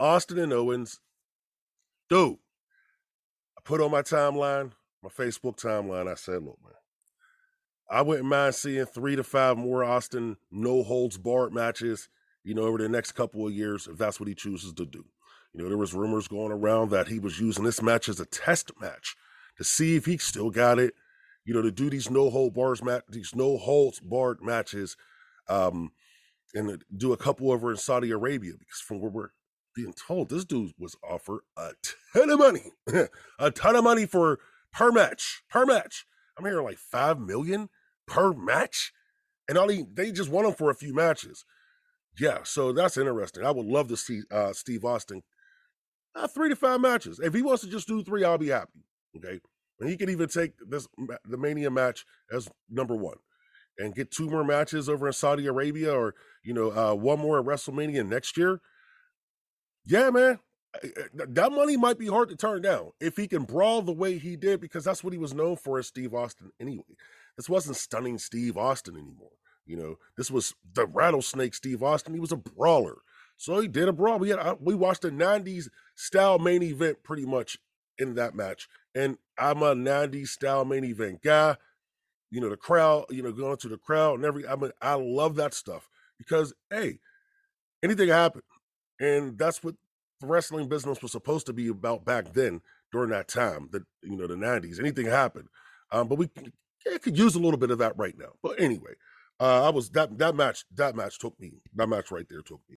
Austin and Owens, dude. I put on my timeline, my Facebook timeline. I said, look, man, I wouldn't mind seeing three to five more Austin no holds barred matches, you know, over the next couple of years if that's what he chooses to do. You know, there was rumors going around that he was using this match as a test match to see if he still got it. You know, to do these no hold bars match, these no holds barred matches, um, and do a couple over in Saudi Arabia because from where we're being told, this dude was offered a ton of money, a ton of money for per match, per match. I'm hearing like five million per match, and all he, they just want him for a few matches. Yeah, so that's interesting. I would love to see uh, Steve Austin uh, three to five matches. If he wants to just do three, I'll be happy. Okay, and he can even take this the Mania match as number one, and get two more matches over in Saudi Arabia, or you know, uh, one more at WrestleMania next year. Yeah, man, that money might be hard to turn down if he can brawl the way he did, because that's what he was known for as Steve Austin anyway. This wasn't stunning Steve Austin anymore. You know, this was the rattlesnake Steve Austin. He was a brawler. So he did a brawl. We had we watched a 90s style main event pretty much in that match. And I'm a 90s style main event guy. You know, the crowd, you know, going to the crowd and every I mean, I love that stuff because hey, anything happen. And that's what the wrestling business was supposed to be about back then during that time, the you know, the 90s. Anything happened. Um, but we it could use a little bit of that right now. But anyway, uh, I was that that match that match took me that match right there took me.